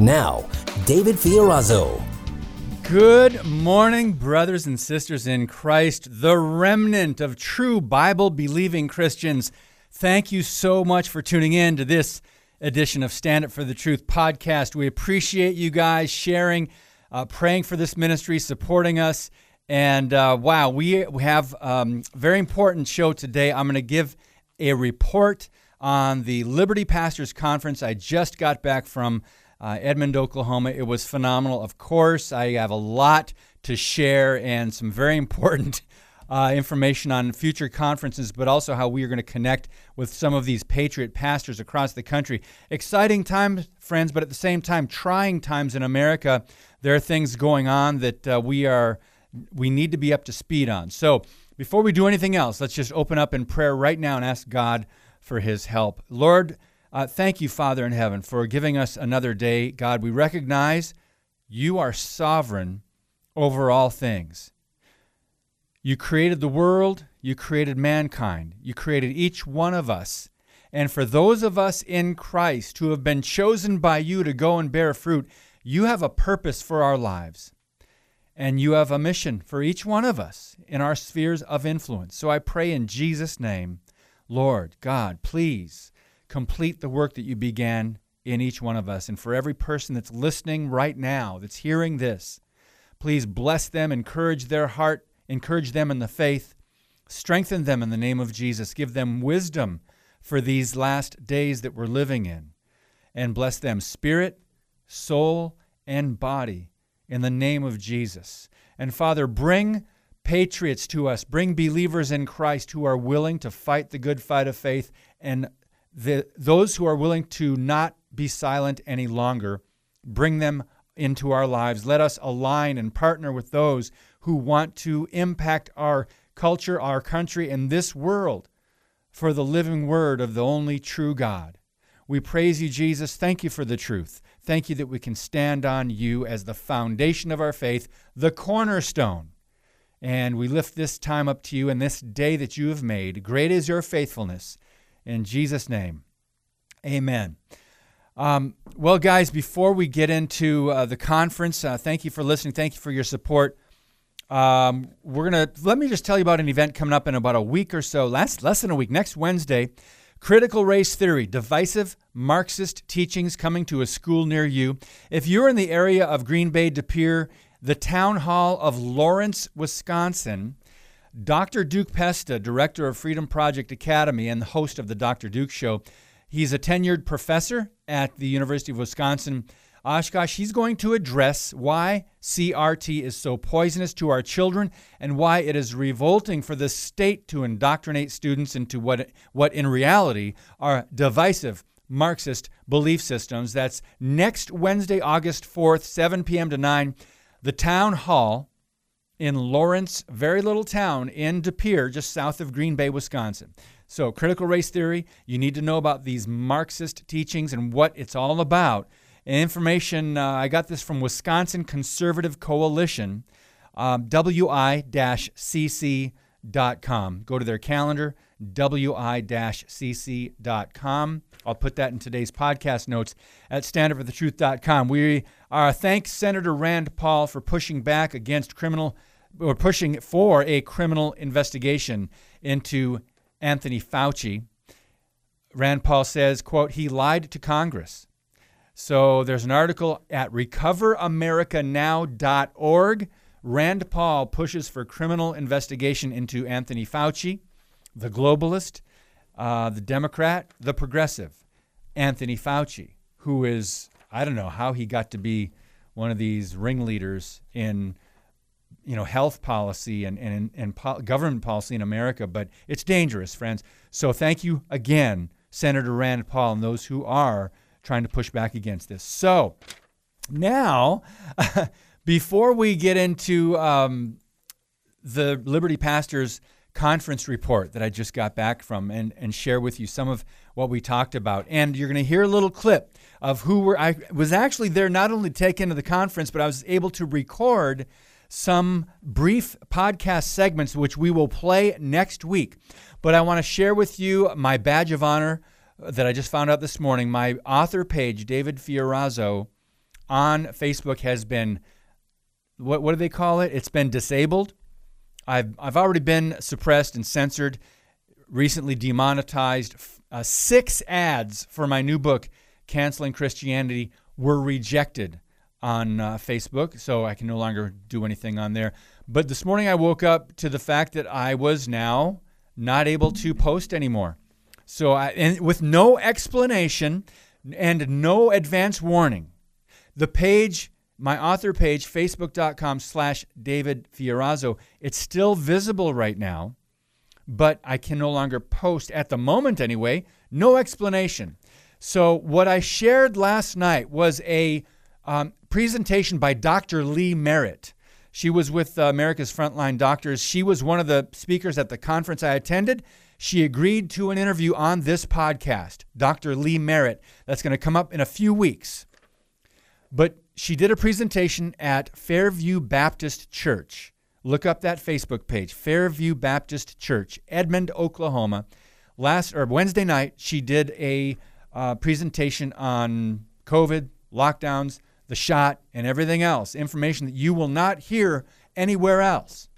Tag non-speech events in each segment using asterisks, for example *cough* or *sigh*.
Now, David Fiorazo. Good morning, brothers and sisters in Christ, the remnant of true Bible believing Christians. Thank you so much for tuning in to this edition of Stand Up for the Truth podcast. We appreciate you guys sharing, uh, praying for this ministry, supporting us. And uh, wow, we, we have a um, very important show today. I'm going to give a report on the Liberty Pastors Conference. I just got back from uh, Edmond, Oklahoma. It was phenomenal. Of course, I have a lot to share and some very *laughs* important uh, information on future conferences, but also how we are going to connect with some of these patriot pastors across the country. Exciting times, friends, but at the same time, trying times in America. There are things going on that uh, we are we need to be up to speed on. So before we do anything else, let's just open up in prayer right now and ask God for His help. Lord. Uh, thank you, Father in heaven, for giving us another day. God, we recognize you are sovereign over all things. You created the world, you created mankind, you created each one of us. And for those of us in Christ who have been chosen by you to go and bear fruit, you have a purpose for our lives. And you have a mission for each one of us in our spheres of influence. So I pray in Jesus' name, Lord God, please complete the work that you began in each one of us. And for every person that's listening right now, that's hearing this, please bless them, encourage their heart, encourage them in the faith, strengthen them in the name of Jesus, give them wisdom for these last days that we're living in, and bless them spirit, soul, and body in the name of Jesus. And Father, bring patriots to us, bring believers in Christ who are willing to fight the good fight of faith and the, those who are willing to not be silent any longer, bring them into our lives. Let us align and partner with those who want to impact our culture, our country, and this world for the living word of the only true God. We praise you, Jesus. Thank you for the truth. Thank you that we can stand on you as the foundation of our faith, the cornerstone. And we lift this time up to you and this day that you have made. Great is your faithfulness. In Jesus' name, amen. Um, well, guys, before we get into uh, the conference, uh, thank you for listening. Thank you for your support. Um, we're gonna let me just tell you about an event coming up in about a week or so. Less less than a week. Next Wednesday, critical race theory, divisive Marxist teachings coming to a school near you. If you're in the area of Green Bay, De Pere, the town hall of Lawrence, Wisconsin, Dr. Duke Pesta, director of Freedom Project Academy and the host of the Dr. Duke Show, he's a tenured professor at the University of Wisconsin. Oshkosh, he's going to address why CRT is so poisonous to our children and why it is revolting for the state to indoctrinate students into what, what in reality are divisive Marxist belief systems. That's next Wednesday, August 4th, 7 p.m. to 9. The town hall in Lawrence, very little town in De Pere, just south of Green Bay, Wisconsin. So, critical race theory, you need to know about these Marxist teachings and what it's all about. Information, uh, I got this from Wisconsin Conservative Coalition, um, wi-cc.com. Go to their calendar, wi-cc.com. I'll put that in today's podcast notes at standupforthetruth.com. We are thank Senator Rand Paul for pushing back against criminal or pushing for a criminal investigation into Anthony Fauci. Rand Paul says, quote, he lied to Congress. So there's an article at recoveramerica.now.org. Rand Paul pushes for criminal investigation into Anthony Fauci, the globalist, uh, the Democrat, the progressive, Anthony Fauci, who is, I don't know how he got to be one of these ringleaders in you know health policy and and, and po- government policy in America, but it's dangerous, friends. So thank you again, Senator Rand Paul, and those who are trying to push back against this. So now, *laughs* Before we get into um, the Liberty Pastors conference report that I just got back from and, and share with you some of what we talked about. And you're going to hear a little clip of who were, I was actually there not only to take into the conference, but I was able to record some brief podcast segments, which we will play next week. But I want to share with you my badge of honor that I just found out this morning. My author page, David Fiorazo, on Facebook has been, what, what do they call it? It's been disabled I've, I've already been suppressed and censored, recently demonetized. Uh, six ads for my new book, Canceling Christianity, were rejected on uh, Facebook, so I can no longer do anything on there. But this morning I woke up to the fact that I was now not able to post anymore. So I, and with no explanation and no advance warning, the page my author page, facebook.com slash David Fiorazo, it's still visible right now, but I can no longer post at the moment anyway. No explanation. So, what I shared last night was a um, presentation by Dr. Lee Merritt. She was with uh, America's Frontline Doctors. She was one of the speakers at the conference I attended. She agreed to an interview on this podcast, Dr. Lee Merritt. That's going to come up in a few weeks. But she did a presentation at Fairview Baptist Church. Look up that Facebook page, Fairview Baptist Church, Edmond, Oklahoma. Last or Wednesday night, she did a uh, presentation on COVID, lockdowns, the shot, and everything else. Information that you will not hear anywhere else.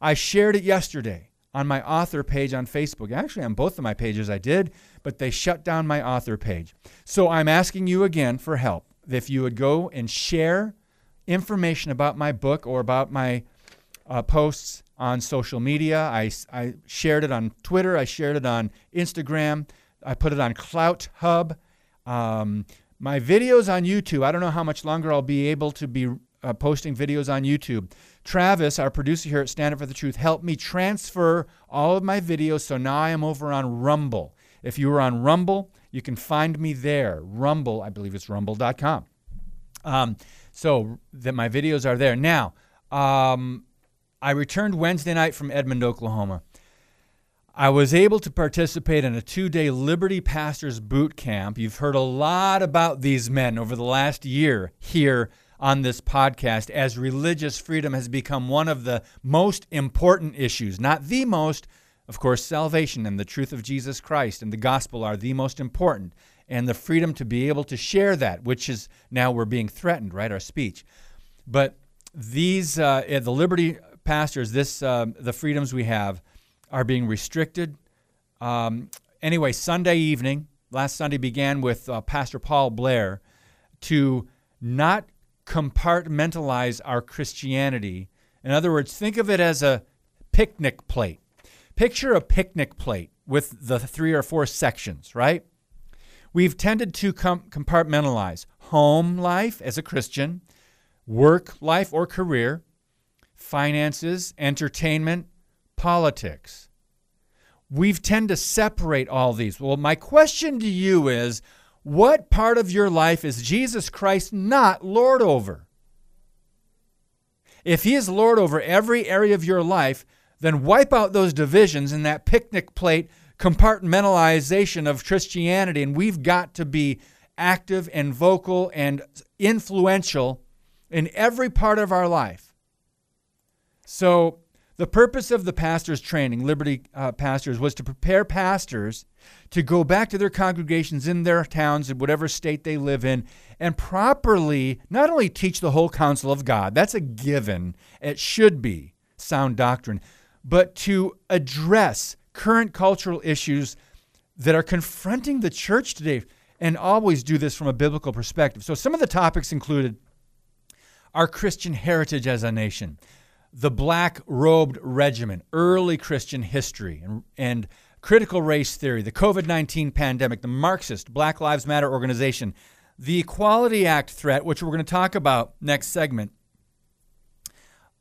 I shared it yesterday on my author page on Facebook. Actually, on both of my pages I did, but they shut down my author page. So I'm asking you again for help if you would go and share information about my book or about my uh, posts on social media. I, I shared it on Twitter, I shared it on Instagram, I put it on Clout Hub. Um, my videos on YouTube, I don't know how much longer I'll be able to be uh, posting videos on YouTube. Travis, our producer here at Stand Up for the Truth, helped me transfer all of my videos, so now I am over on Rumble. If you were on Rumble, you can find me there. Rumble, I believe it's rumble.com. Um, so that my videos are there. Now, um, I returned Wednesday night from Edmond, Oklahoma. I was able to participate in a two day Liberty Pastors Boot Camp. You've heard a lot about these men over the last year here on this podcast as religious freedom has become one of the most important issues, not the most, of course, salvation and the truth of Jesus Christ and the gospel are the most important, and the freedom to be able to share that, which is now we're being threatened, right? Our speech. But these, uh, the Liberty pastors, this, uh, the freedoms we have are being restricted. Um, anyway, Sunday evening, last Sunday began with uh, Pastor Paul Blair to not compartmentalize our Christianity. In other words, think of it as a picnic plate. Picture a picnic plate with the three or four sections, right? We've tended to com- compartmentalize home life as a Christian, work life or career, finances, entertainment, politics. We've tend to separate all these. Well, my question to you is what part of your life is Jesus Christ not Lord over? If he is Lord over every area of your life, then wipe out those divisions in that picnic plate compartmentalization of Christianity. And we've got to be active and vocal and influential in every part of our life. So, the purpose of the pastor's training, Liberty uh, Pastors, was to prepare pastors to go back to their congregations in their towns, in whatever state they live in, and properly not only teach the whole counsel of God, that's a given, it should be sound doctrine, but to address current cultural issues that are confronting the church today and always do this from a biblical perspective. So, some of the topics included our Christian heritage as a nation, the black robed regiment, early Christian history, and, and critical race theory, the COVID 19 pandemic, the Marxist Black Lives Matter organization, the Equality Act threat, which we're going to talk about next segment,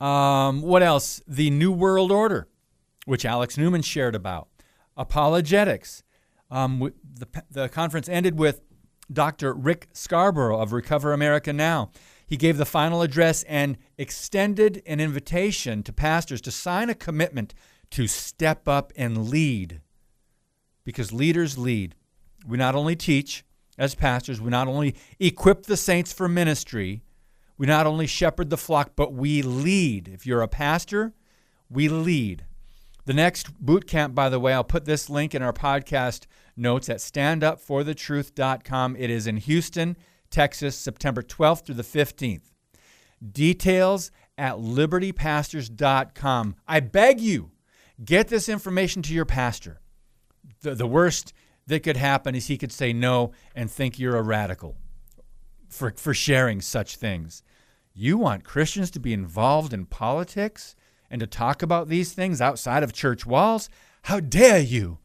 um, what else? The New World Order, which Alex Newman shared about. Apologetics. Um, the, the conference ended with Dr. Rick Scarborough of Recover America Now. He gave the final address and extended an invitation to pastors to sign a commitment to step up and lead. Because leaders lead. We not only teach as pastors, we not only equip the saints for ministry, we not only shepherd the flock, but we lead. If you're a pastor, we lead. The next boot camp, by the way, I'll put this link in our podcast notes at standupforthetruth.com. It is in Houston, Texas, September 12th through the 15th. Details at libertypastors.com. I beg you, get this information to your pastor. The, the worst that could happen is he could say no and think you're a radical for, for sharing such things. You want Christians to be involved in politics and to talk about these things outside of church walls? How dare you!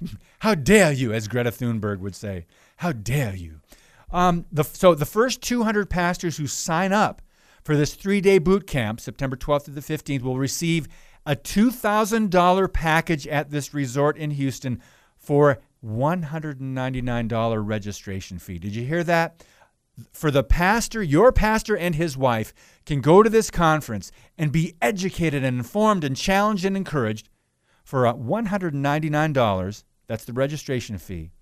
*laughs* How dare you, as Greta Thunberg would say. How dare you? Um, the, so the first 200 pastors who sign up for this three-day boot camp, September 12th to the 15th, will receive a $2,000 package at this resort in Houston for $199 registration fee. Did you hear that? For the pastor, your pastor and his wife can go to this conference and be educated and informed and challenged and encouraged for $199. That's the registration fee.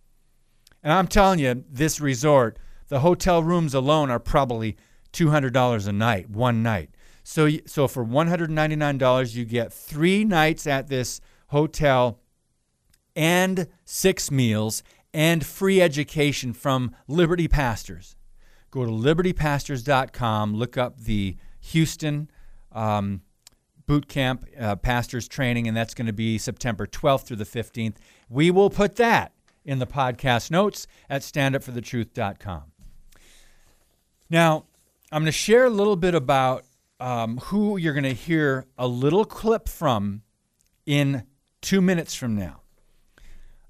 And I'm telling you, this resort, the hotel rooms alone are probably $200 a night, one night. So, so for $199, you get three nights at this hotel and six meals and free education from Liberty Pastors. Go to libertypastors.com, look up the Houston um, boot camp uh, pastors training, and that's going to be September 12th through the 15th. We will put that in the podcast notes at standupforthetruth.com. Now, I'm going to share a little bit about um, who you're going to hear a little clip from in two minutes from now.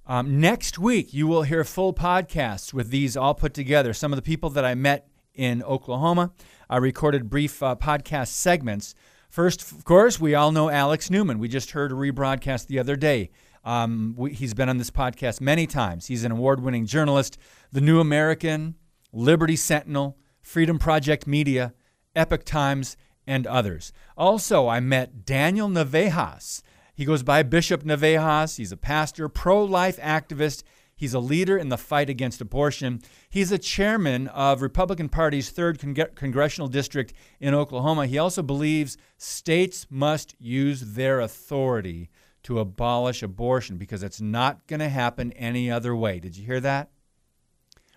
Um, next week, you will hear full podcasts with these all put together. Some of the people that I met in Oklahoma, I recorded brief uh, podcast segments. First, of course, we all know Alex Newman. We just heard a rebroadcast the other day. Um, we, he's been on this podcast many times. He's an award winning journalist, The New American, Liberty Sentinel, Freedom Project Media, Epoch Times, and others. Also, I met Daniel Navejas. He goes by Bishop Navejas. He's a pastor, pro life activist. He's a leader in the fight against abortion. He's a chairman of Republican Party's 3rd Con- Congressional District in Oklahoma. He also believes states must use their authority to abolish abortion because it's not going to happen any other way. Did you hear that?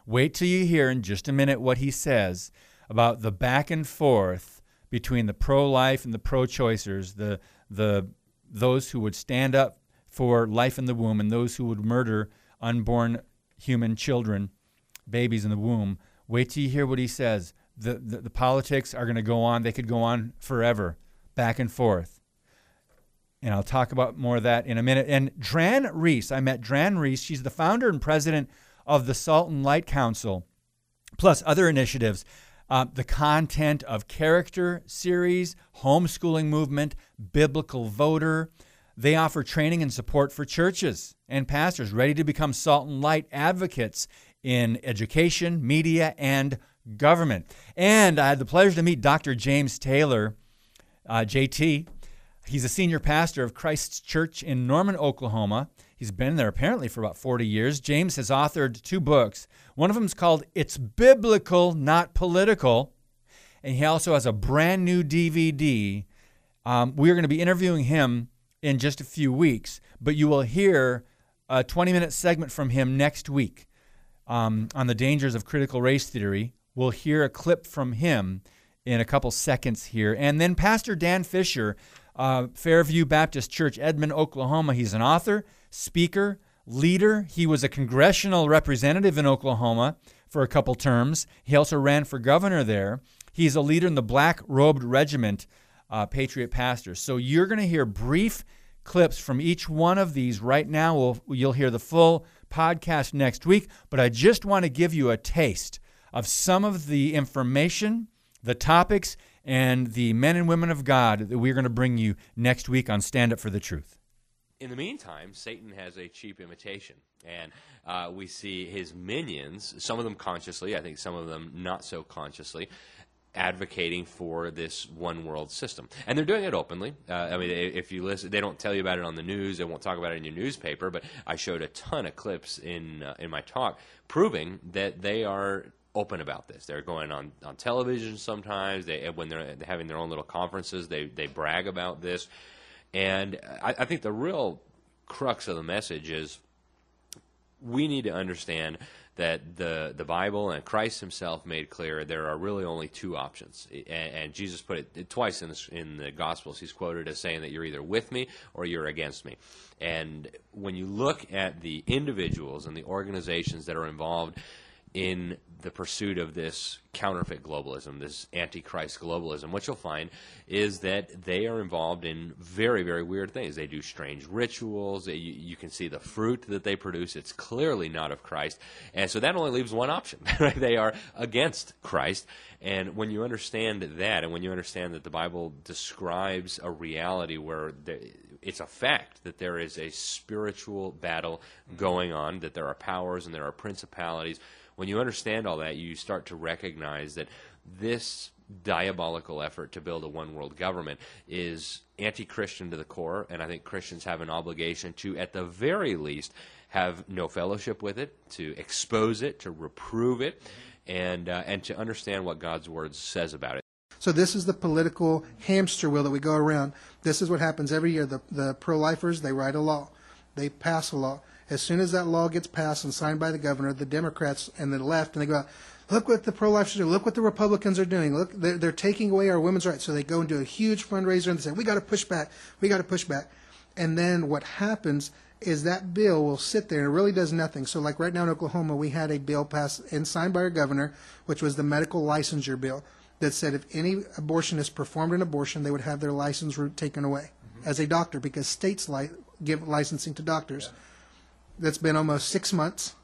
Wait till you hear in just a minute what he says about the back and forth between the pro life and the pro choicers, the, the those who would stand up for life in the womb and those who would murder unborn human children, babies in the womb. Wait till you hear what he says. The, the, the politics are going to go on. They could go on forever, back and forth. And I'll talk about more of that in a minute. And Dran Reese, I met Dran Reese. She's the founder and president of the Salt and Light Council, plus other initiatives uh, the content of character series, homeschooling movement, biblical voter. They offer training and support for churches and pastors ready to become salt and light advocates in education, media, and government. And I had the pleasure to meet Dr. James Taylor, uh, JT. He's a senior pastor of Christ's Church in Norman, Oklahoma. He's been there apparently for about 40 years. James has authored two books. One of them is called It's Biblical, Not Political. And he also has a brand new DVD. Um, we are going to be interviewing him in just a few weeks, but you will hear a 20 minute segment from him next week um, on the dangers of critical race theory. We'll hear a clip from him in a couple seconds here. And then Pastor Dan Fisher, uh, Fairview Baptist Church, Edmond, Oklahoma. He's an author, speaker, leader. He was a congressional representative in Oklahoma for a couple terms. He also ran for governor there. He's a leader in the Black Robed Regiment uh, Patriot Pastors. So you're going to hear brief clips from each one of these right now. We'll, you'll hear the full podcast next week, but I just want to give you a taste of some of the information, the topics, and the men and women of God that we're going to bring you next week on Stand Up for the Truth in the meantime, Satan has a cheap imitation, and uh, we see his minions, some of them consciously, I think some of them not so consciously, advocating for this one world system, and they're doing it openly. Uh, I mean, if you listen, they don't tell you about it on the news. They won't talk about it in your newspaper. But I showed a ton of clips in uh, in my talk proving that they are open about this. They're going on, on television sometimes. They eh, when they're having their own little conferences, they they brag about this. And I, I think the real crux of the message is we need to understand that the the Bible and Christ Himself made clear there are really only two options, and, and Jesus put it twice in the, in the Gospels. He's quoted as saying that you're either with me or you're against me. And when you look at the individuals and the organizations that are involved in the pursuit of this counterfeit globalism, this antichrist globalism, what you'll find is that they are involved in very, very weird things. They do strange rituals. They, you, you, can see the fruit that they produce. It's clearly not of Christ. And so that only leaves one option. *laughs* Right? They are against Christ. And when you understand that, and when you understand that the Bible describes a reality where it's a fact that there is a spiritual battle going on, that there are powers and there are principalities when you understand all that, you start to recognize that this diabolical effort to build a one world government is anti Christian to the core, and I think Christians have an obligation to, at the very least, have no fellowship with it, to expose it, to reprove it, and, uh, and to understand what God's Word says about it. So this is the political hamster wheel that we go around. This is what happens every year. The, the pro-lifers, they write a law. They pass a law. As soon as that law gets passed and signed by the governor, the Democrats and the left, and they go, out, look what the pro-lifers do. Look what the Republicans are doing. Look, they're, they're taking away our women's rights. So they go and do a huge fundraiser and they say, we got to push back. We got to push back. And then what happens is that bill will sit there and it really does nothing. So like right now in Oklahoma, we had a bill passed and signed by our governor, which was the medical licensure bill that said if any abortionist performed an abortion, they would have their license taken away mm-hmm. as a doctor because states li- give licensing to doctors. Yeah that's been almost six months.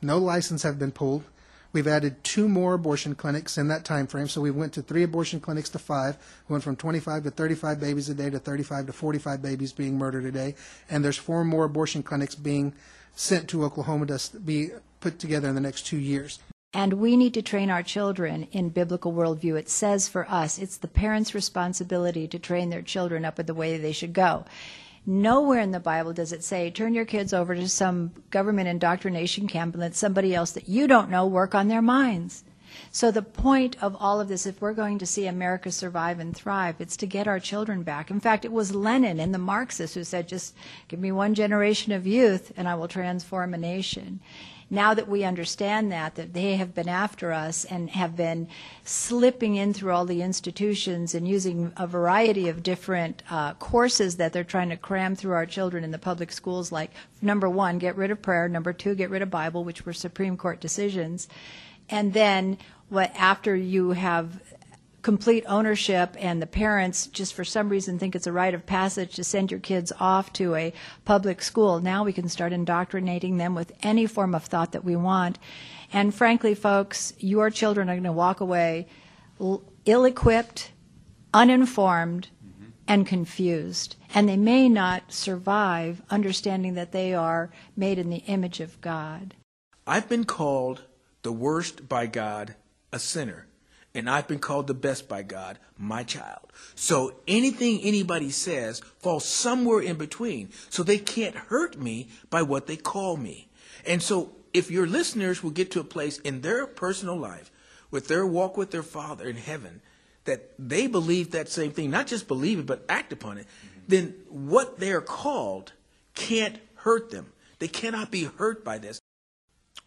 No license have been pulled. We've added two more abortion clinics in that time frame. So we went to three abortion clinics to five. We went from 25 to 35 babies a day to 35 to 45 babies being murdered a day. And there's four more abortion clinics being sent to Oklahoma to be put together in the next two years. And we need to train our children in biblical worldview. It says for us, it's the parents' responsibility to train their children up in the way they should go. Nowhere in the Bible does it say, turn your kids over to some government indoctrination camp and let somebody else that you don't know work on their minds. So the point of all of this, if we're going to see America survive and thrive, it's to get our children back. In fact, it was Lenin and the Marxists who said, just give me one generation of youth and I will transform a nation now that we understand that, that they have been after us and have been slipping in through all the institutions and using a variety of different uh, courses that they're trying to cram through our children in the public schools, like number one, get rid of prayer, number two, get rid of Bible, which were Supreme Court decisions. And then what after you have complete ownership and the parents just for some reason think it's a rite of passage to send your kids off to a public school. Now we can start indoctrinating them with any form of thought that we want. And frankly, folks, your children are going to walk away ill equipped, uninformed, mm-hmm. and confused. And they may not survive understanding that they are made in the image of God. I've been called the worst by God, a sinner and I've been called the best by God, my child. So anything anybody says falls somewhere in between. So they can't hurt me by what they call me. And so if your listeners will get to a place in their personal life with their walk with their Father in heaven that they believe that same thing, not just believe it, but act upon it, mm-hmm. then what they are called can't hurt them. They cannot be hurt by this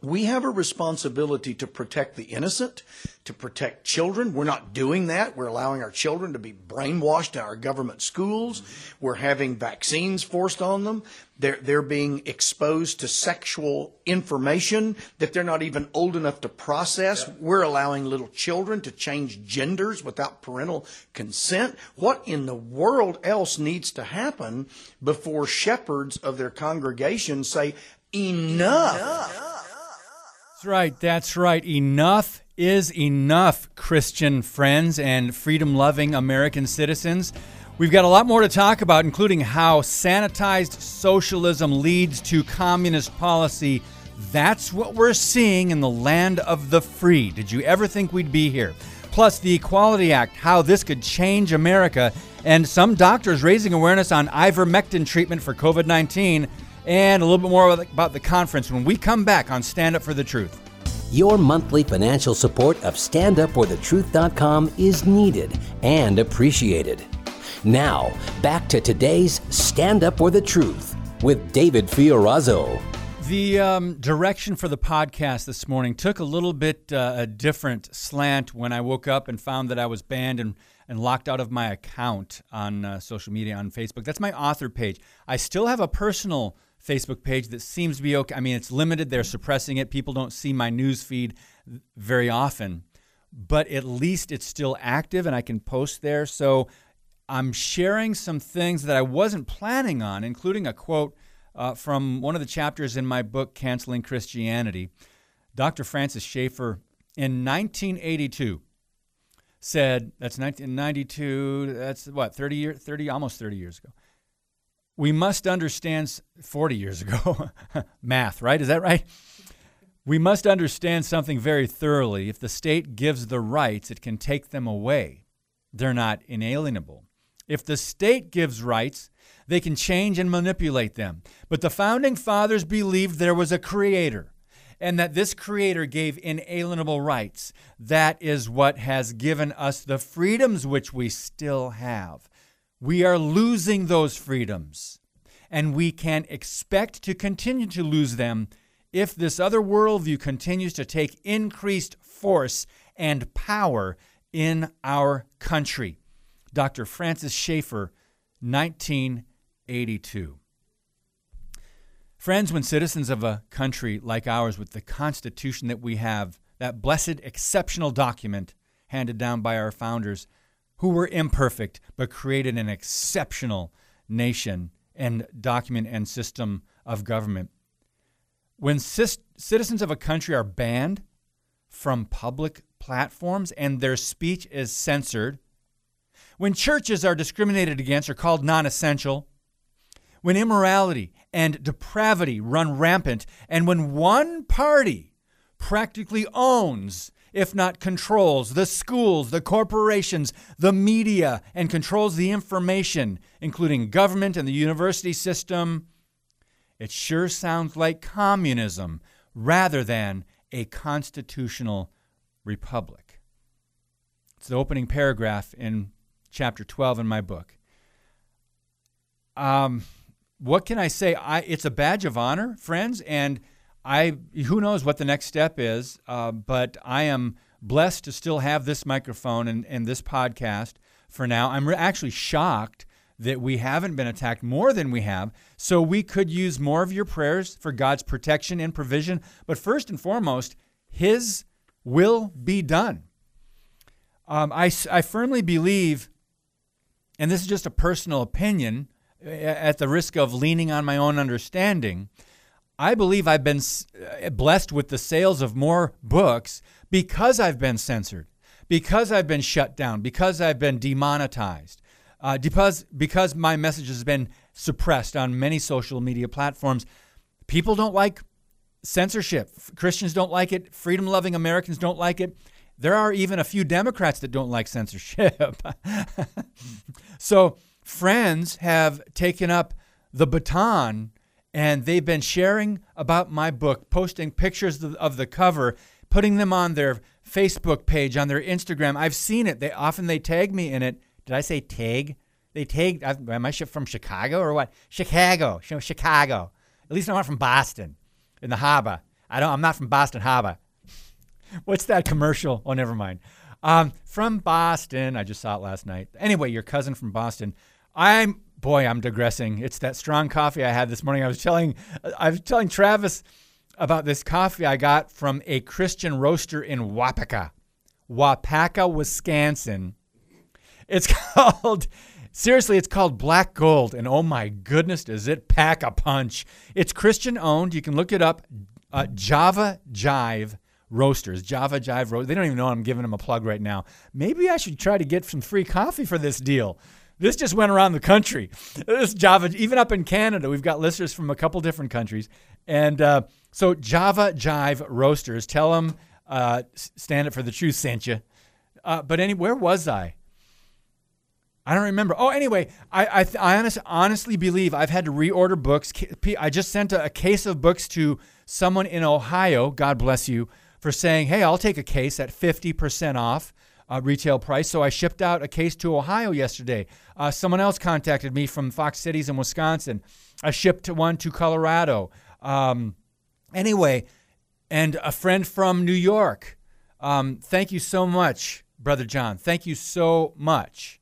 we have a responsibility to protect the innocent, to protect children. We're not doing that. We're allowing our children to be brainwashed in our government schools. We're having vaccines forced on them. They're, they're being exposed to sexual information that they're not even old enough to process. We're allowing little children to change genders without parental consent. What in the world else needs to happen before shepherds of their congregation say, enough. enough. That's right. That's right. Enough is enough, Christian friends and freedom loving American citizens. We've got a lot more to talk about, including how sanitized socialism leads to communist policy. That's what we're seeing in the land of the free. Did you ever think we'd be here? plus the Equality Act, how this could change America, and some doctors raising awareness on ivermectin treatment for COVID 19, and a little bit more about the conference when we come back on Stand Up for the Truth. Your monthly financial support of StandUpForTheTruth.com is needed and appreciated. Now, back to today's Stand Up for the Truth with David Fiorazo. The um, direction for the podcast this morning took a little bit uh, a different slant when I woke up and found that I was banned and, and locked out of my account on uh, social media on Facebook. That's my author page. I still have a personal Facebook page that seems to be okay. I mean, it's limited. They're suppressing it. People don't see my news feed very often, but at least it's still active and I can post there. So I'm sharing some things that I wasn't planning on, including a quote uh, from one of the chapters in my book, Canceling Christianity. Dr. Francis Schaeffer in 1982 said, that's 1992, that's what, 30 years, 30, almost 30 years ago. We must understand, 40 years ago, *laughs* math, right? Is that right? We must understand something very thoroughly. If the state gives the rights, it can take them away. They're not inalienable. If the state gives rights, they can change and manipulate them. But the founding fathers believed there was a creator and that this creator gave inalienable rights. That is what has given us the freedoms which we still have. We are losing those freedoms, and we can expect to continue to lose them if this other worldview continues to take increased force and power in our country. Dr. Francis Schaeffer, 1982. Friends, when citizens of a country like ours, with the Constitution that we have, that blessed exceptional document handed down by our founders, who were imperfect but created an exceptional nation and document and system of government. When citizens of a country are banned from public platforms and their speech is censored, when churches are discriminated against or called non essential, when immorality and depravity run rampant, and when one party practically owns, if not controls, the schools, the corporations, the media, and controls the information, including government and the university system, it sure sounds like communism rather than a constitutional republic. It's the opening paragraph in chapter 12 in my book. Um, what can I say? I, it's a badge of honor, friends, and I who knows what the next step is, uh, but I am blessed to still have this microphone and, and this podcast for now. I'm re- actually shocked that we haven't been attacked more than we have. So we could use more of your prayers for God's protection and provision. But first and foremost, His will be done. Um, I, I firmly believe and this is just a personal opinion at the risk of leaning on my own understanding, I believe I've been uh, blessed with the sales of more books because I've been censored, because I've been shut down, because I've been demonetized, uh, because, because my message has been suppressed on many social media platforms. People don't like censorship. Christians don't like it. Freedom loving Americans don't like it. There are even a few Democrats that don't like *laughs* censorship. so, friends have taken up the baton and they've been sharing about my book, posting pictures of the cover, putting them on their Facebook page, on their Instagram. I've seen it. They often they tag me in it. Did I say tag? They tagged. Am I from Chicago or what? Chicago, Chicago. At least I'm not from Boston, in the harbor. I don't. I'm not from Boston Harbor. *laughs* What's that commercial? Oh, never mind. Um, from Boston. I just saw it last night. Anyway, your cousin from Boston. I'm boy. I'm digressing. It's that strong coffee I had this morning. I was telling I was telling Travis about this coffee I got from a Christian roaster in Waupaca, Waupaca, Wisconsin. It's *laughs* called. Seriously, it's called Black Gold, and oh my goodness, does it pack a punch! It's Christian owned. You can look it up. Uh, Java Jive roasters, Java Jive Roasters. They don't even know I'm giving them a plug right now. Maybe I should try to get some free coffee for this deal. This just went around the country. This Java, even up in Canada, we've got listeners from a couple different countries. And uh, so Java Jive Roasters, tell them uh, Stand Up for the Truth sent you. Uh, but any, where was I? I don't remember. Oh, anyway, I I, I honest, honestly believe I've had to reorder books. I just sent a, a case of books to someone in Ohio. God bless you for saying, "Hey, I'll take a case at fifty percent off." Uh, retail price. So I shipped out a case to Ohio yesterday. Uh, someone else contacted me from Fox Cities in Wisconsin. I shipped one to Colorado. Um, anyway, and a friend from New York. Um, thank you so much, Brother John. Thank you so much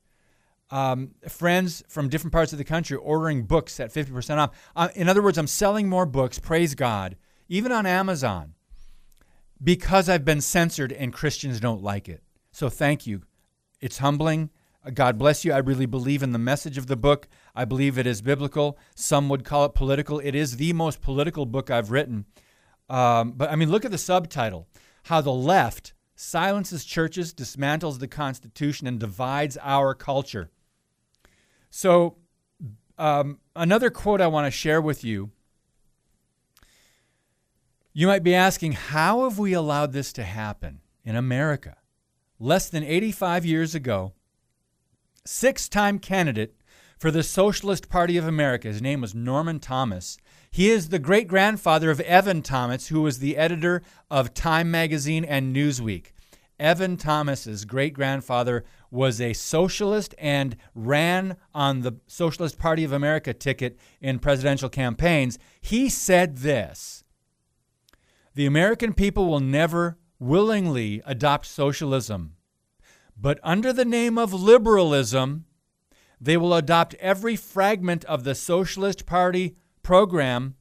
um, friends from different parts of the country ordering books at 50% off. Uh, in other words, I'm selling more books, praise God, even on Amazon, because I've been censored and Christians don't like it. So thank you. It's humbling. God bless you. I really believe in the message of the book. I believe it is biblical. Some would call it political. It is the most political book I've written. Um, but I mean, look at the subtitle How the Left Silences Churches, Dismantles the Constitution, and Divides Our Culture. So, um, another quote I want to share with you. You might be asking, how have we allowed this to happen in America? Less than 85 years ago, six time candidate for the Socialist Party of America, his name was Norman Thomas. He is the great grandfather of Evan Thomas, who was the editor of Time magazine and Newsweek. Evan Thomas's great grandfather was a socialist and ran on the Socialist Party of America ticket in presidential campaigns. He said this The American people will never willingly adopt socialism, but under the name of liberalism, they will adopt every fragment of the Socialist Party program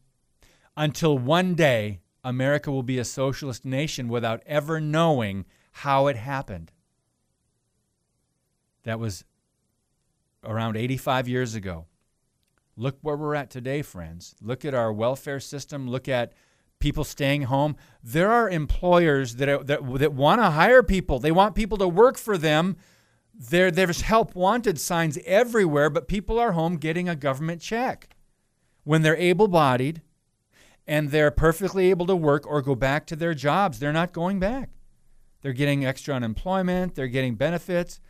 until one day America will be a socialist nation without ever knowing how it happened. That was around 85 years ago. Look where we're at today, friends. Look at our welfare system. Look at people staying home. There are employers that, are, that, that want to hire people, they want people to work for them. There, there's help wanted signs everywhere, but people are home getting a government check. When they're able bodied and they're perfectly able to work or go back to their jobs, they're not going back. They're getting extra unemployment, they're getting benefits.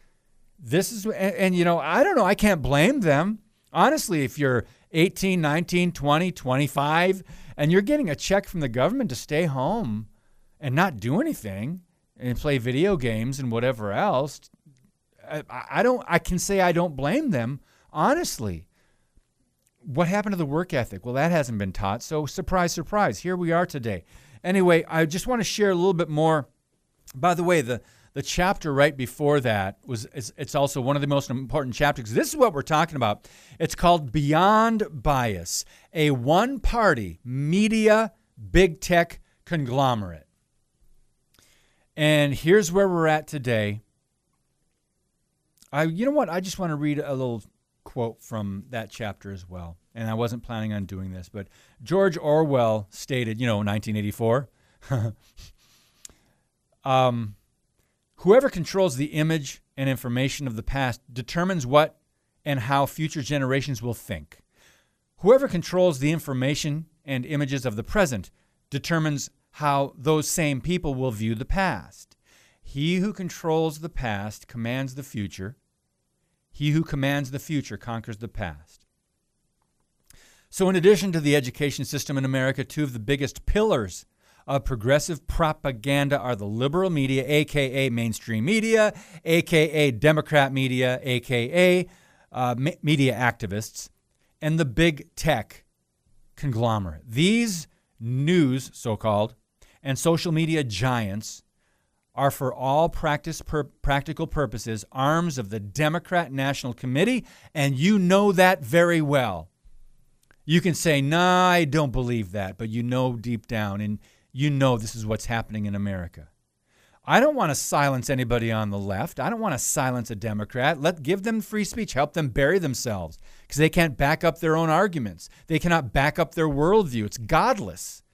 This is, and, and, you know, I don't know, I can't blame them. Honestly, if you're 18, 19, 20, 25, and you're getting a check from the government to stay home and not do anything and play video games and whatever else, I, I don't, I can say I don't blame them, honestly. What happened to the work ethic? Well, that hasn't been taught. So, surprise, surprise, here we are today. Anyway, I just want to share a little bit more by the way, the the chapter right before that was it's, it's also one of the most important chapters. This is what we're talking about. It's called Beyond Bias, a one-party media big tech conglomerate. And here's where we're at today. I you know what? I just want to read a little quote from that chapter as well. And I wasn't planning on doing this, but George Orwell stated, you know, 1984. *laughs* Um, whoever controls the image and information of the past determines what and how future generations will think. Whoever controls the information and images of the present determines how those same people will view the past. He who controls the past commands the future. He who commands the future conquers the past. So, in addition to the education system in America, two of the biggest pillars of progressive propaganda are the liberal media, aka mainstream media, aka Democrat media, aka uh, media activists, and the big tech conglomerate. These news, so called, and social media giants are for all practice per- practical purposes arms of the Democrat National Committee, and you know that very well. You can say, nah, I don't believe that, but you know deep down, and you know this is what's happening in America. I don't want to silence anybody on the left. I don't want to silence a Democrat. Let give them free speech. Help them bury themselves because they can't back up their own arguments. They cannot back up their worldview. It's godless.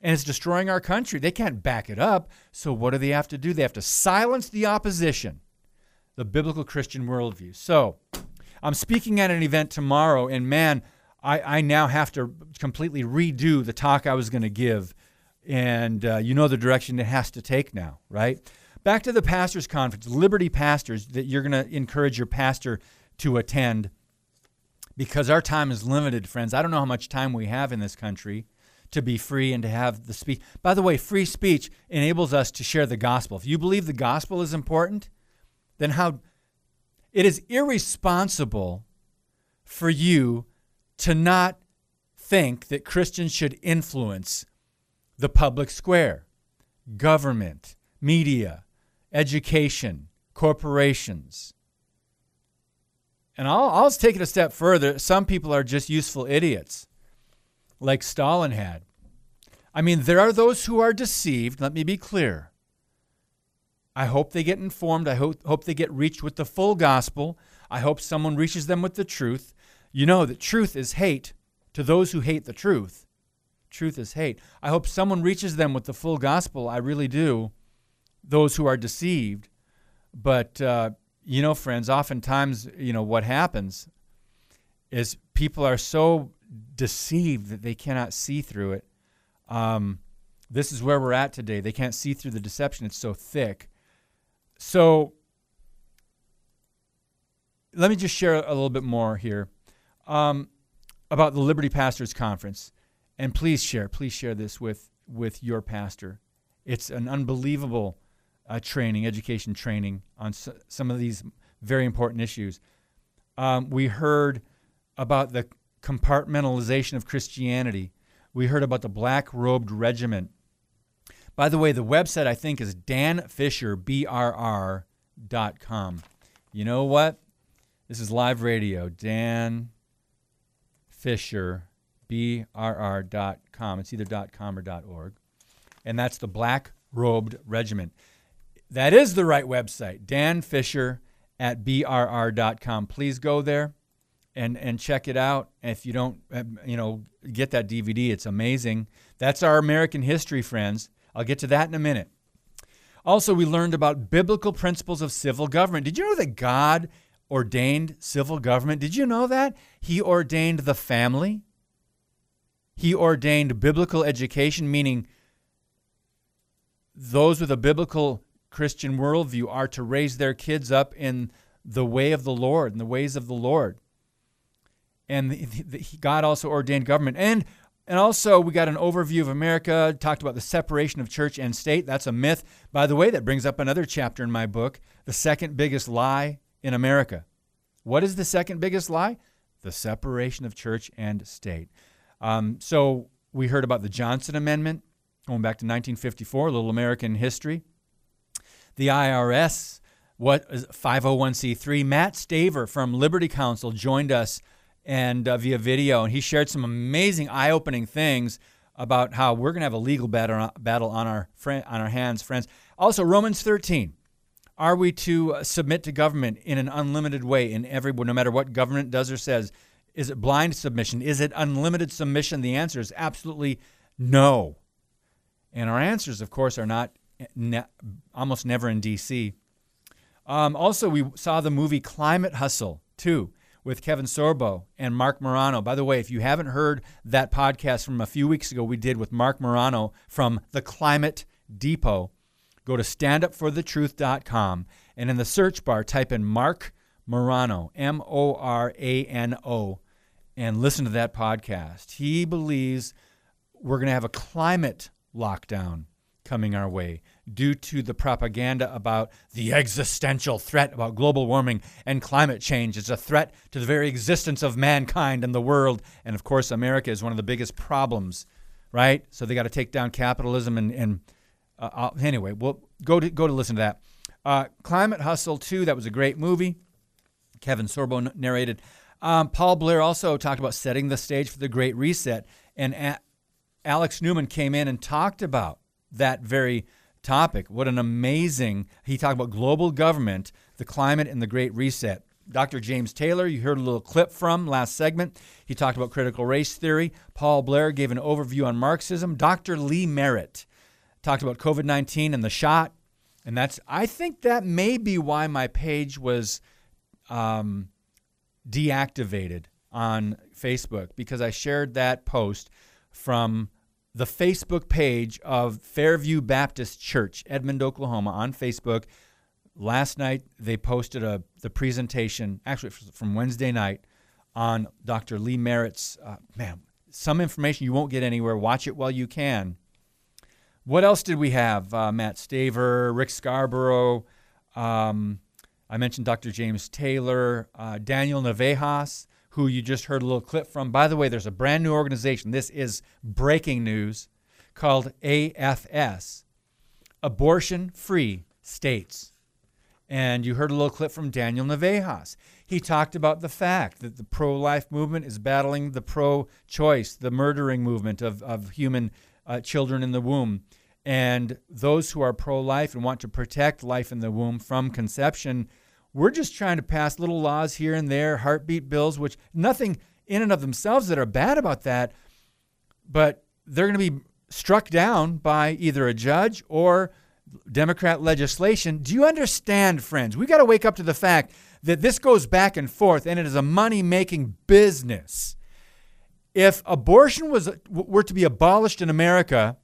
And it's destroying our country. They can't back it up. So what do they have to do? They have to silence the opposition, the biblical Christian worldview. So I'm speaking at an event tomorrow, and man, I, I now have to completely redo the talk I was going to give and uh, you know the direction it has to take now, right? back to the pastors' conference, Liberty Pastors, that you're going to encourage your pastor to attend because our time is limited, friends. I don't know how much time we have in this country to be free and to have the speech. By the way, free speech enables us to share the gospel. If you believe the gospel is important, then how it is irresponsible for you to not think that Christians should influence the public square, government, media, education, corporations. And I'll, I'll take it a step further. Some people are just useful idiots, like Stalin had. I mean, there are those who are deceived. Let me be clear. I hope they get informed. I hope, hope they get reached with the full gospel. I hope someone reaches them with the truth. You know that truth is hate to those who hate the truth. Truth is hate. I hope someone reaches them with the full gospel. I really do. Those who are deceived. But, uh, you know, friends, oftentimes, you know, what happens is people are so deceived that they cannot see through it. Um, this is where we're at today. They can't see through the deception, it's so thick. So, let me just share a little bit more here um, about the Liberty Pastors Conference. And please share, please share this with, with your pastor. It's an unbelievable uh, training, education training on s- some of these very important issues. Um, we heard about the compartmentalization of Christianity. We heard about the black robed regiment. By the way, the website I think is danfisherbrr.com. You know what? This is live radio. Dan Fisher, B-R-R.com. It's either .com or .org. And that's the Black Robed Regiment. That is the right website, Dan Fisher at BRR.com. Please go there and, and check it out. If you don't, uh, you know, get that DVD, it's amazing. That's our American history, friends. I'll get to that in a minute. Also, we learned about biblical principles of civil government. Did you know that God ordained civil government. Did you know that? He ordained the family. He ordained biblical education, meaning those with a biblical Christian worldview are to raise their kids up in the way of the Lord, in the ways of the Lord. And the, the, God also ordained government. And and also, we got an overview of America, talked about the separation of church and state. That's a myth. By the way, that brings up another chapter in my book the second biggest lie in America. What is the second biggest lie? The separation of church and state. Um, so we heard about the Johnson Amendment, going back to 1954, a little American history. The IRS, what is 501c3. Matt Staver from Liberty Counsel joined us and uh, via video, and he shared some amazing, eye-opening things about how we're going to have a legal battle, battle on our on our hands, friends. Also, Romans 13. Are we to uh, submit to government in an unlimited way in every no matter what government does or says? Is it blind submission? Is it unlimited submission? The answer is absolutely no. And our answers, of course, are not ne- almost never in D.C. Um, also, we saw the movie Climate Hustle, too, with Kevin Sorbo and Marc Morano. By the way, if you haven't heard that podcast from a few weeks ago, we did with Marc Morano from the Climate Depot, go to standupforthetruth.com and in the search bar type in Marc Morano, M O R A N O, and listen to that podcast. He believes we're going to have a climate lockdown coming our way due to the propaganda about the existential threat about global warming and climate change. It's a threat to the very existence of mankind and the world. And of course, America is one of the biggest problems, right? So they got to take down capitalism and, and uh, anyway, well, go to go to listen to that. Uh, Climate Hustle 2, that was a great movie. Kevin Sorbo narrated. Um, Paul Blair also talked about setting the stage for the Great Reset, and a- Alex Newman came in and talked about that very topic. What an amazing! He talked about global government, the climate, and the Great Reset. Dr. James Taylor, you heard a little clip from last segment. He talked about critical race theory. Paul Blair gave an overview on Marxism. Dr. Lee Merritt talked about COVID 19 and the shot. And that's, I think that may be why my page was um, deactivated on Facebook because I shared that post from the Facebook page of Fairview Baptist Church, Edmond, Oklahoma, on Facebook. Last night they posted a the presentation, actually from Wednesday night, on Dr. Lee Merritt's. Uh, man, some information you won't get anywhere. Watch it while you can. What else did we have? Uh, Matt Staver, Rick Scarborough. Um, I mentioned Dr. James Taylor, uh, Daniel Navejas, who you just heard a little clip from. By the way, there's a brand new organization. This is breaking news called AFS, Abortion Free States. And you heard a little clip from Daniel Navejas. He talked about the fact that the pro life movement is battling the pro choice, the murdering movement of, of human uh, children in the womb. And those who are pro life and want to protect life in the womb from conception, we're just trying to pass little laws here and there, heartbeat bills, which nothing in and of themselves that are bad about that, but they're going to be struck down by either a judge or Democrat legislation. Do you understand, friends? We got to wake up to the fact that this goes back and forth and it is a money making business. If abortion was were to be abolished in America,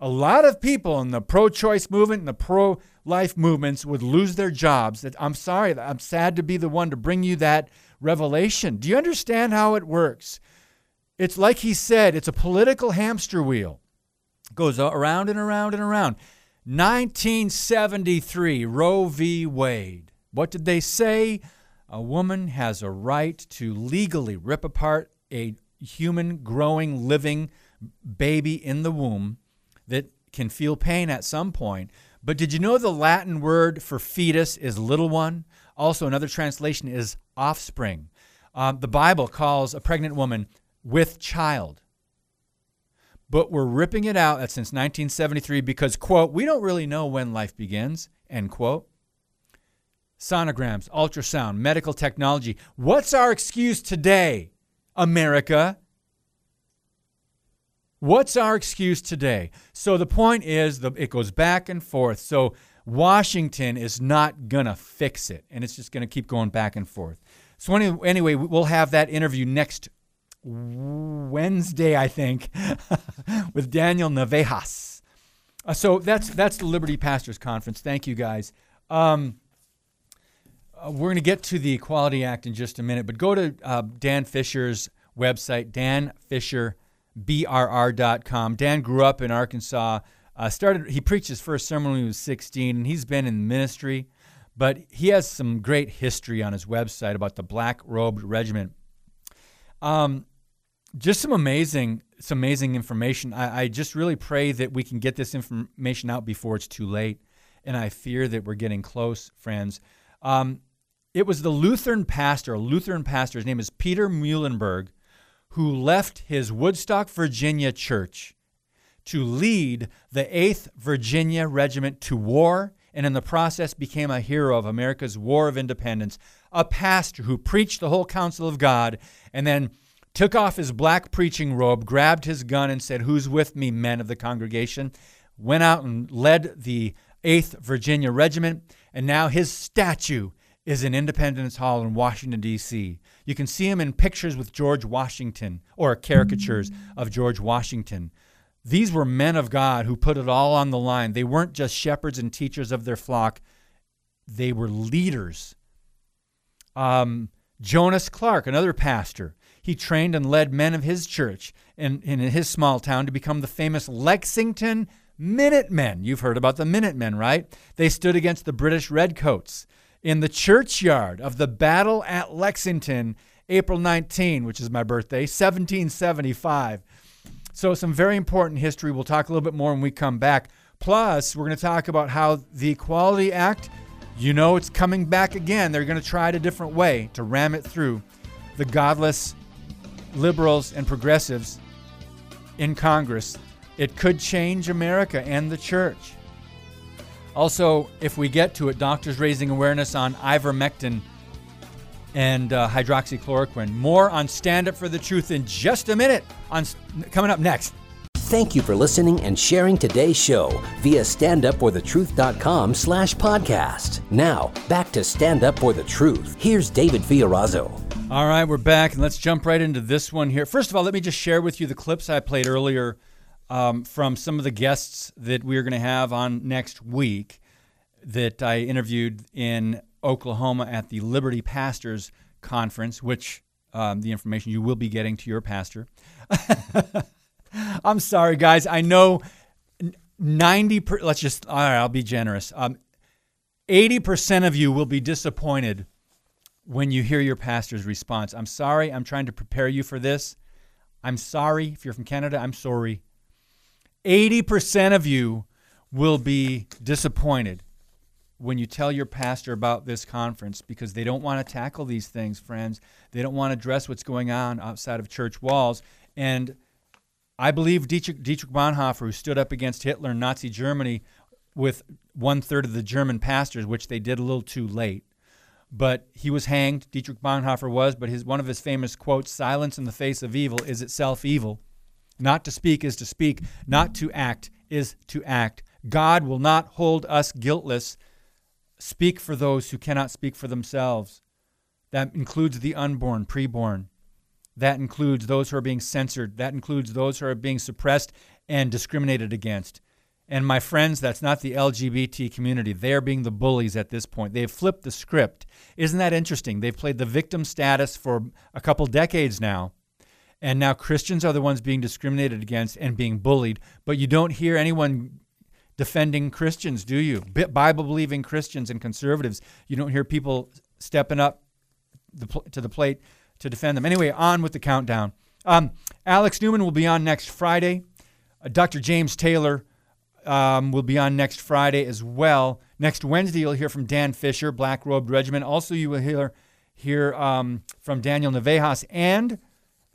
a lot of people in the pro-choice movement and the pro-life movements would lose their jobs. I'm sorry, I'm sad to be the one to bring you that revelation. Do you understand how it works? It's like he said, it's a political hamster wheel. It goes around and around and around. 1973, Roe v. Wade. What did they say? A woman has a right to legally rip apart a human, growing, living baby in the womb that can feel pain at some point. But did you know the Latin word for fetus is little one? Also, another translation is offspring. Um, the Bible calls a pregnant woman with child but we're ripping it out since 1973 because, quote, we don't really know when life begins, end quote. Sonograms, ultrasound, medical technology. What's our excuse today, America? What's our excuse today? So the point is, the, it goes back and forth. So Washington is not going to fix it, and it's just going to keep going back and forth. So anyway, we'll have that interview next Wednesday, I think, *laughs* with Daniel Navejas. Uh, so that's that's the Liberty Pastors Conference. Thank you guys. Um, uh, we're going to get to the Equality Act in just a minute, but go to uh, Dan Fisher's website, danfisherbrr.com. Dan grew up in Arkansas. Uh, started he preached his first sermon when he was 16, and he's been in ministry. But he has some great history on his website about the Black Robed Regiment. Um, just some amazing, some amazing information. I, I, just really pray that we can get this information out before it's too late. And I fear that we're getting close, friends. Um, it was the Lutheran pastor, Lutheran pastor, his name is Peter Muhlenberg, who left his Woodstock, Virginia church to lead the 8th Virginia Regiment to war and in the process became a hero of America's War of Independence, a pastor who preached the whole counsel of God and then took off his black preaching robe, grabbed his gun, and said, Who's with me, men of the congregation? Went out and led the 8th Virginia Regiment, and now his statue is in Independence Hall in Washington, D.C. You can see him in pictures with George Washington or caricatures of George Washington. These were men of God who put it all on the line. They weren't just shepherds and teachers of their flock, they were leaders. Um, Jonas Clarke, another pastor, he trained and led men of his church in, in his small town to become the famous Lexington Minutemen. You've heard about the Minutemen, right? They stood against the British Redcoats in the churchyard of the Battle at Lexington, April 19, which is my birthday, 1775. So, some very important history. We'll talk a little bit more when we come back. Plus, we're going to talk about how the Equality Act, you know, it's coming back again. They're going to try it a different way to ram it through the godless liberals and progressives in Congress. It could change America and the church. Also, if we get to it, doctors raising awareness on ivermectin and uh, hydroxychloroquine. More on Stand Up for the Truth in just a minute. On coming up next. Thank you for listening and sharing today's show via standupforthetruth.com slash podcast. Now, back to Stand Up for the Truth. Here's David Fiorazo. All right, we're back, and let's jump right into this one here. First of all, let me just share with you the clips I played earlier um, from some of the guests that we're going to have on next week that I interviewed in Oklahoma at the Liberty Pastors Conference, which um, the information you will be getting to your pastor. *laughs* I'm sorry, guys. I know 90 per, let's just all right i'll be generous um, 80% of you will be disappointed when you hear your pastor's response i'm sorry i'm trying to prepare you for this i'm sorry if you're from canada i'm sorry 80% of you will be disappointed when you tell your pastor about this conference because they don't want to tackle these things friends they don't want to address what's going on outside of church walls and I believe Dietrich, Dietrich Bonhoeffer, who stood up against Hitler and Nazi Germany with one third of the German pastors, which they did a little too late. But he was hanged. Dietrich Bonhoeffer was. But his one of his famous quotes: "Silence in the face of evil is itself evil. Not to speak is to speak. Not to act is to act. God will not hold us guiltless. Speak for those who cannot speak for themselves. That includes the unborn, preborn. That includes those who are being censored. That includes those who are being suppressed and discriminated against. And my friends, that's not the LGBT community. They're being the bullies at this point. They've flipped the script. Isn't that interesting? They've played the victim status for a couple decades now. And now Christians are the ones being discriminated against and being bullied. But you don't hear anyone defending Christians, do you? Bible believing Christians and conservatives. You don't hear people stepping up the to the plate to defend them. Anyway, on with the countdown. Um, Alex Newman will be on next Friday. Uh, Dr. James Taylor um, will be on next Friday as well. Next Wednesday, you'll hear from Dan Fisher, Black Robed Regiment. Also, you will hear hear um, from Daniel Navejas and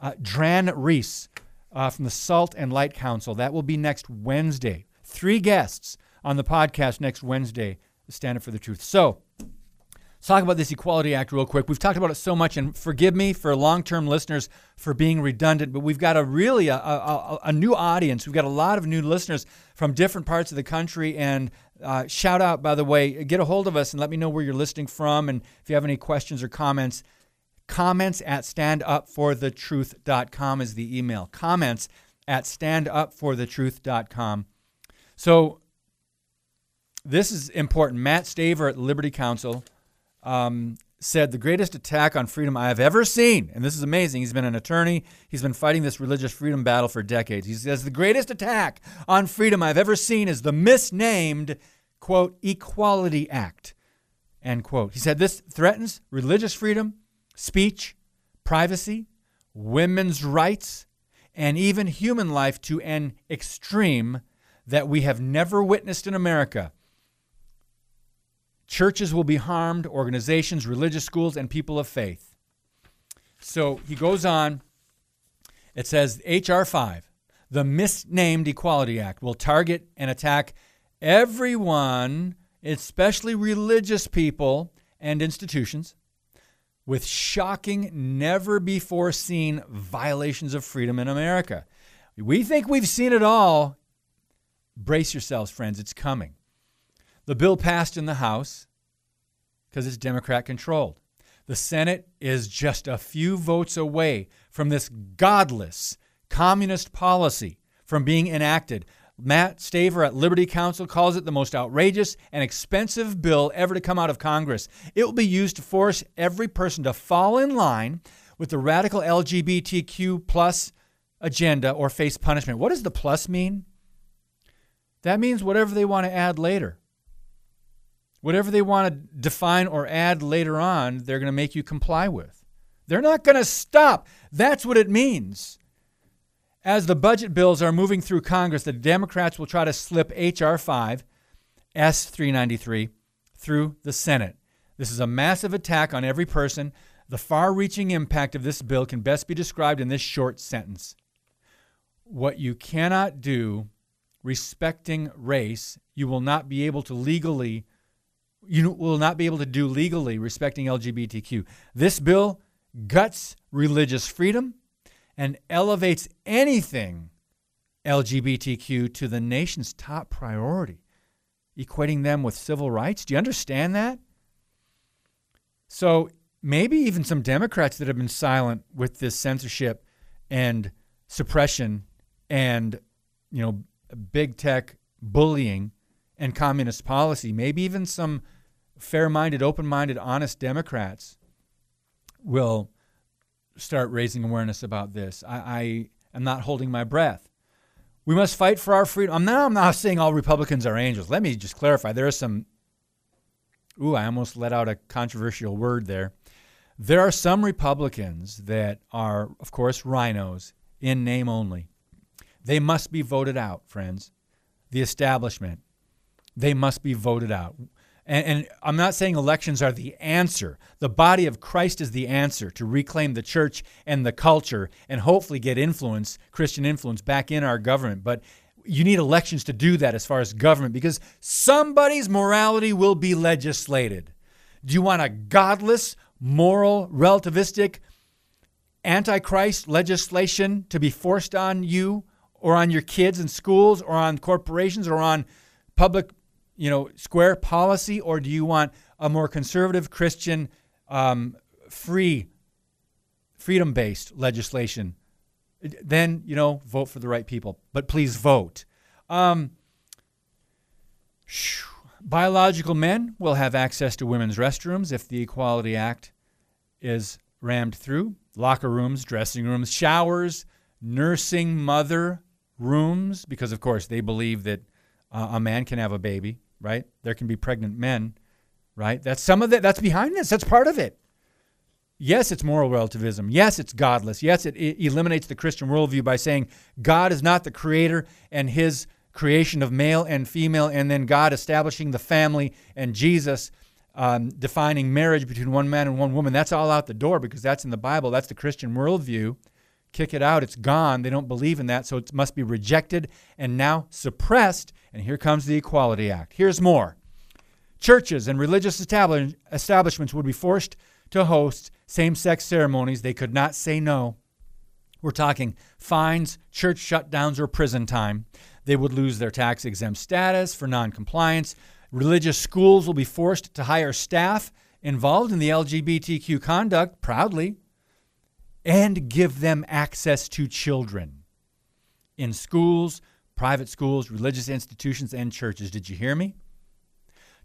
uh, Dran Reese uh, from the Salt and Light Council. That will be next Wednesday. Three guests on the podcast next Wednesday. Stand up for the truth. So, Let's talk about this Equality Act real quick. We've talked about it so much, and forgive me for long term listeners for being redundant, but we've got a really a, a, a, new audience. We've got a lot of new listeners from different parts of the country. And uh, shout out, by the way, get a hold of us and let me know where you're listening from. And if you have any questions or comments, comments at standupforthetruth.com is the email. Comments at standupforthetruth.com. So this is important. Matt Staver at Liberty Counsel um, said the greatest attack on freedom I have ever seen, and this is amazing. He's been an attorney. He's been fighting this religious freedom battle for decades. He says the greatest attack on freedom I've ever seen is the misnamed quote Equality Act. End quote. He said this threatens religious freedom, speech, privacy, women's rights, and even human life to an extreme that we have never witnessed in America. Churches will be harmed, organizations, religious schools, and people of faith. So he goes on. It says H.R. 5, the misnamed Equality Act, will target and attack everyone, especially religious people and institutions, with shocking, never before seen violations of freedom in America. We think we've seen it all. Brace yourselves, friends, it's coming. The bill passed in the House because it's Democrat controlled. The Senate is just a few votes away from this godless communist policy from being enacted. Matt Staver at Liberty Counsel calls it the most outrageous and expensive bill ever to come out of Congress. It will be used to force every person to fall in line with the radical LGBTQ plus agenda or face punishment. What does the plus mean? That means whatever they want to add later. Whatever they want to define or add later on, they're going to make you comply with. They're not going to stop. That's what it means. As the budget bills are moving through Congress, the Democrats will try to slip H.R. 5, S 393, through the Senate. This is a massive attack on every person. The far reaching impact of this bill can best be described in this short sentence What you cannot do respecting race, you will not be able to legally you will not be able to do legally respecting LGBTQ. This bill guts religious freedom and elevates anything LGBTQ to the nation's top priority, equating them with civil rights. Do you understand that? So maybe even some Democrats that have been silent with this censorship and suppression and you know, big tech bullying and communist policy, maybe even some fair minded, open minded, honest Democrats will start raising awareness about this. I, I am not holding my breath. We must fight for our freedom. Not, I'm not saying all Republicans are angels. Let me just clarify. There are some, ooh, I almost let out a controversial word there. There are some Republicans that are, of course, RINOs in name only. They must be voted out, friends. The establishment, they must be voted out. And, and, I'm not saying elections are the answer. The body of Christ is the answer to reclaim the church and the culture and hopefully get influence, Christian influence, back in our government. But you need elections to do that as far as government because somebody's morality will be legislated. Do you want a godless, moral, relativistic, antichrist legislation to be forced on you or on your kids in schools or on corporations or on public you know, square policy, or do you want a more conservative Christian, um, free, freedom-based legislation? Then you know, vote for the right people. But please vote. Um, biological men will have access to women's restrooms if the Equality Act is rammed through. Locker rooms, dressing rooms, showers, nursing mother rooms, because of course they believe that uh, a man can have a baby, right? There can be pregnant men, right? That's some of that. That's behind this. That's part of it. Yes, it's moral relativism. Yes, it's godless. Yes, it, it eliminates the Christian worldview by saying God is not the creator and his creation of male and female, and then God establishing the family and Jesus um, defining marriage between one man and one woman. That's all out the door because that's in the Bible. That's the Christian worldview kick it out. It's gone. They don't believe in that, so it must be rejected and now suppressed. And here comes the Equality Act. Here's more churches and religious establishments would be forced to host same sex ceremonies. They could not say no. We're talking fines, church shutdowns, or prison time. They would lose their tax exempt status for noncompliance. Religious schools will be forced to hire staff involved in the LGBTQ conduct proudly and give them access to children in schools, private schools, religious institutions, and churches. Did you hear me?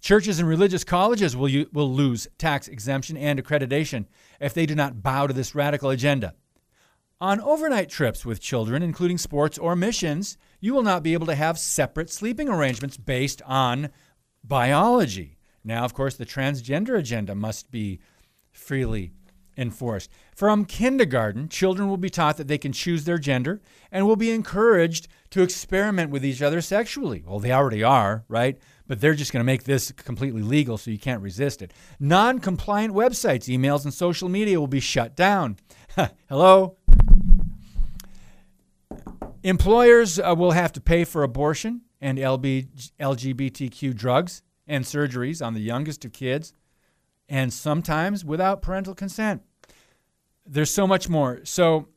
Churches and religious colleges will, will lose tax exemption and accreditation if they do not bow to this radical agenda. On overnight trips with children, including sports or missions, you will not be able to have separate sleeping arrangements based on biology. Now, of course, the transgender agenda must be freely enforced. From kindergarten, children will be taught that they can choose their gender and will be encouraged to experiment with each other sexually. Well, they already are, right? But they're just going to make this completely legal so you can't resist it. Non compliant websites, emails, and social media will be shut down. *laughs* Hello? Employers uh, will have to pay for abortion and LB, LGBTQ drugs and surgeries on the youngest of kids, and sometimes without parental consent there's so much more. So,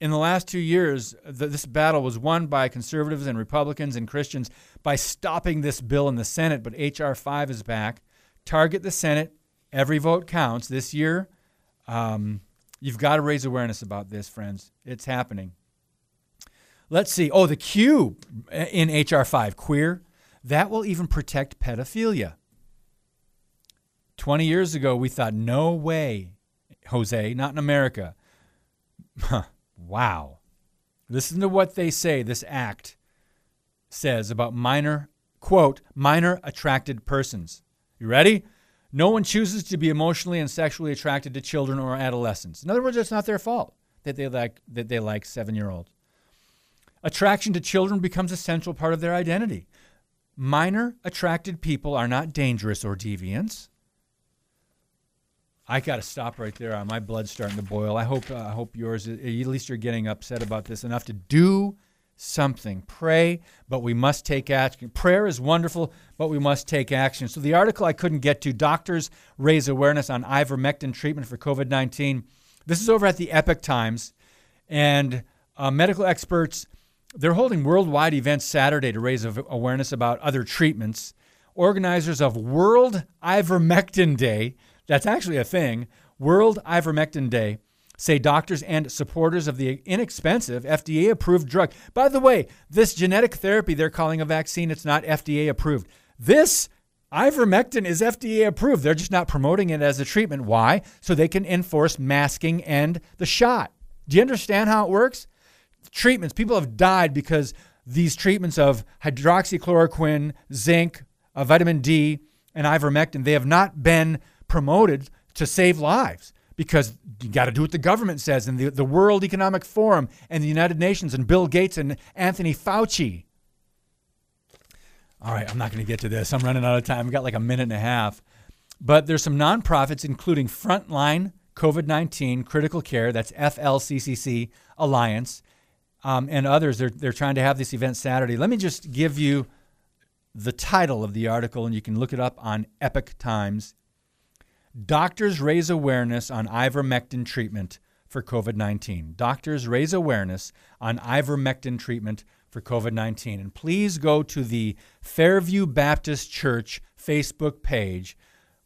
in the last two years, the, this battle was won by conservatives and Republicans and Christians by stopping this bill in the Senate. But H.R. 5 is back. Target the Senate. Every vote counts. This year, um, you've got to raise awareness about this, friends. It's happening. Let's see. Oh, the Q in H.R. 5, queer, that will even protect pedophilia. 20 years ago, we thought, no way Jose, not in America. wow. Listen to what they say, this act says about minor, quote, minor attracted persons. You ready? No one chooses to be emotionally and sexually attracted to children or adolescents. In other words, it's not their fault that they like that they like seven-year-olds. Attraction to children becomes a central part of their identity. Minor attracted people are not dangerous or deviants. I got to stop right there. My blood's starting to boil. I hope uh, I hope yours. At least you're getting upset about this enough to do something. Pray, but we must take action. Prayer is wonderful, but we must take action. So the article I couldn't get to. Doctors raise awareness on ivermectin treatment for COVID-19. This is over at the Epoch Times, and uh, medical experts. They're holding worldwide events Saturday to raise awareness about other treatments. Organizers of World Ivermectin Day that's actually a thing. World Ivermectin Day say doctors and supporters of the inexpensive FDA approved drug. By the way, this genetic therapy they're calling a vaccine, it's not FDA approved. This ivermectin is FDA approved. They're just not promoting it as a treatment. Why? So they can enforce masking and the shot. Do you understand how it works? Treatments, people have died because these treatments of hydroxychloroquine, zinc, uh, vitamin D, and ivermectin, they have not been promoted to save lives because you got to do what the government says and the, the World Economic Forum and the United Nations and Bill Gates and Anthony Fauci. All right, I'm not going to get to this. I'm running out of time. We've got like a minute and a half. But there's some nonprofits, including Frontline COVID 19 Critical Care, that's FLCCC Alliance, um, and others. They're, they're trying to have this event Saturday. Let me just give you the title of the article, and you can look it up on Epoch Times. Doctors raise awareness on ivermectin treatment for COVID 19. Doctors raise awareness on ivermectin treatment for COVID 19. And please go to the Fairview Baptist Church Facebook page.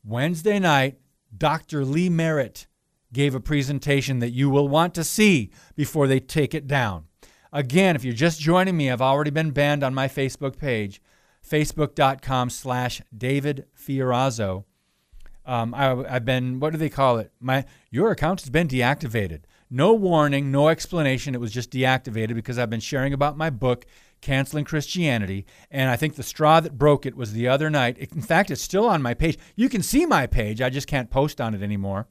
Wednesday night, Dr. Lee Merritt gave a presentation that you will want to see before they take it down. Again, if you're just joining me, I've already been banned on my Facebook page, facebook.com slash David Fiorazo. Um, I, have been, what do they call it? My Your account has been deactivated. No warning, no explanation. It was just deactivated because I've been sharing about my book, Canceling Christianity. And I think the straw that broke it was the other night. In fact, it's still on my page. You can see my page, I just can't post on it anymore.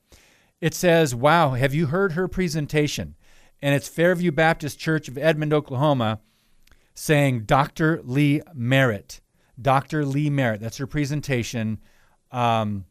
It says, Wow, have you heard her presentation? And it's Fairview Baptist Church of Edmond, Oklahoma, saying Dr. Lee Merritt. Dr. Lee Merritt. That's her presentation. Um,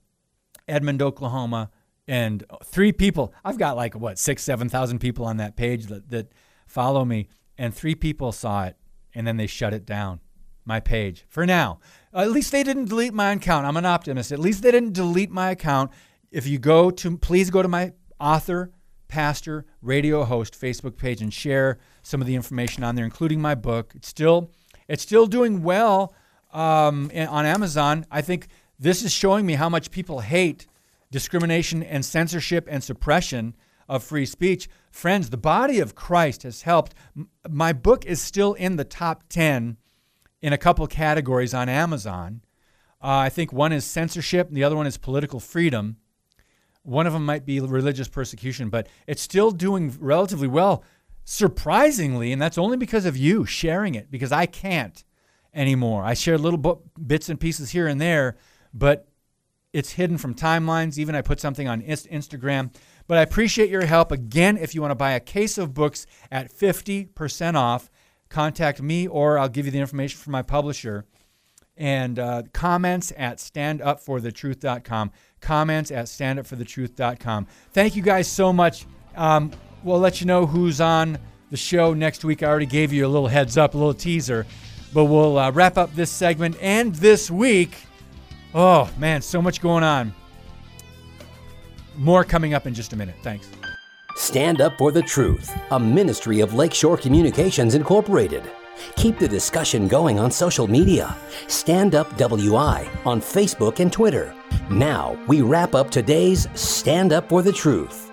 Edmond, Oklahoma and three people. I've got like what six, seven thousand people on that page that that follow me, and three people saw it, and then they shut it down. My page for now. at least they didn't delete my account. I'm an optimist. At least they didn't delete my account. If you go to, please go to my author, pastor, radio host Facebook page and share some of the information on there, including my book. It's still, it's still doing well um, on Amazon. I think this is showing me how much people hate discrimination and censorship and suppression of free speech. Friends, the body of Christ has helped. My book is still in the top 10 in a couple categories on Amazon. Uh, I think one is censorship, and the other one is political freedom. One of them might be religious persecution, but it's still doing relatively well, surprisingly, and that's only because of you sharing it, because I can't anymore. I share little bits and pieces here and there, but it's hidden from timelines. Even I put something on Instagram. But I appreciate your help. Again, if you want to buy a case of books at 50% off, contact me or I'll give you the information from my publisher. And uh, comments at standupforthetruth.com. Comments at standupforthetruth.com. Thank you guys so much. Um, we'll let you know who's on the show next week. I already gave you a little heads up, a little teaser. But we'll uh, wrap up this segment and this week Oh, man, so much going on. More coming up in just a minute. Thanks. Stand Up for the Truth, a ministry of Lakeshore Communications Incorporated. Keep the discussion going on social media. Stand Up WI on Facebook and Twitter. Now, we wrap up today's Stand Up for the Truth.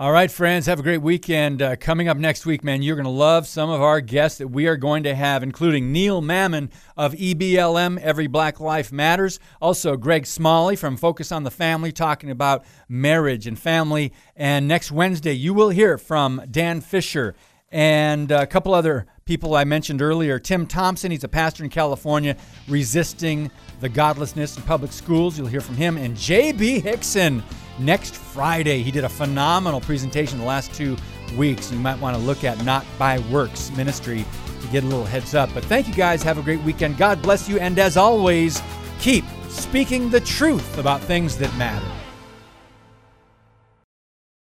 All right, friends, have a great weekend. Uh, coming up next week, man, you're going to love some of our guests that we are going to have, including Neil Mammen of EBLM, Every Black Life Matters. Also, Greg Smalley from Focus on the Family, talking about marriage and family. And next Wednesday, you will hear from Dan Fisher and a couple other people I mentioned earlier. Tim Thompson, he's a pastor in California, resisting the godlessness in public schools. You'll hear from him. And J.B. Hixson next Friday. He did a phenomenal presentation the last two weeks. You might want to look at Not by Works Ministry to get a little heads up. But thank you guys. Have a great weekend. God bless you. And as always, keep speaking the truth about things that matter.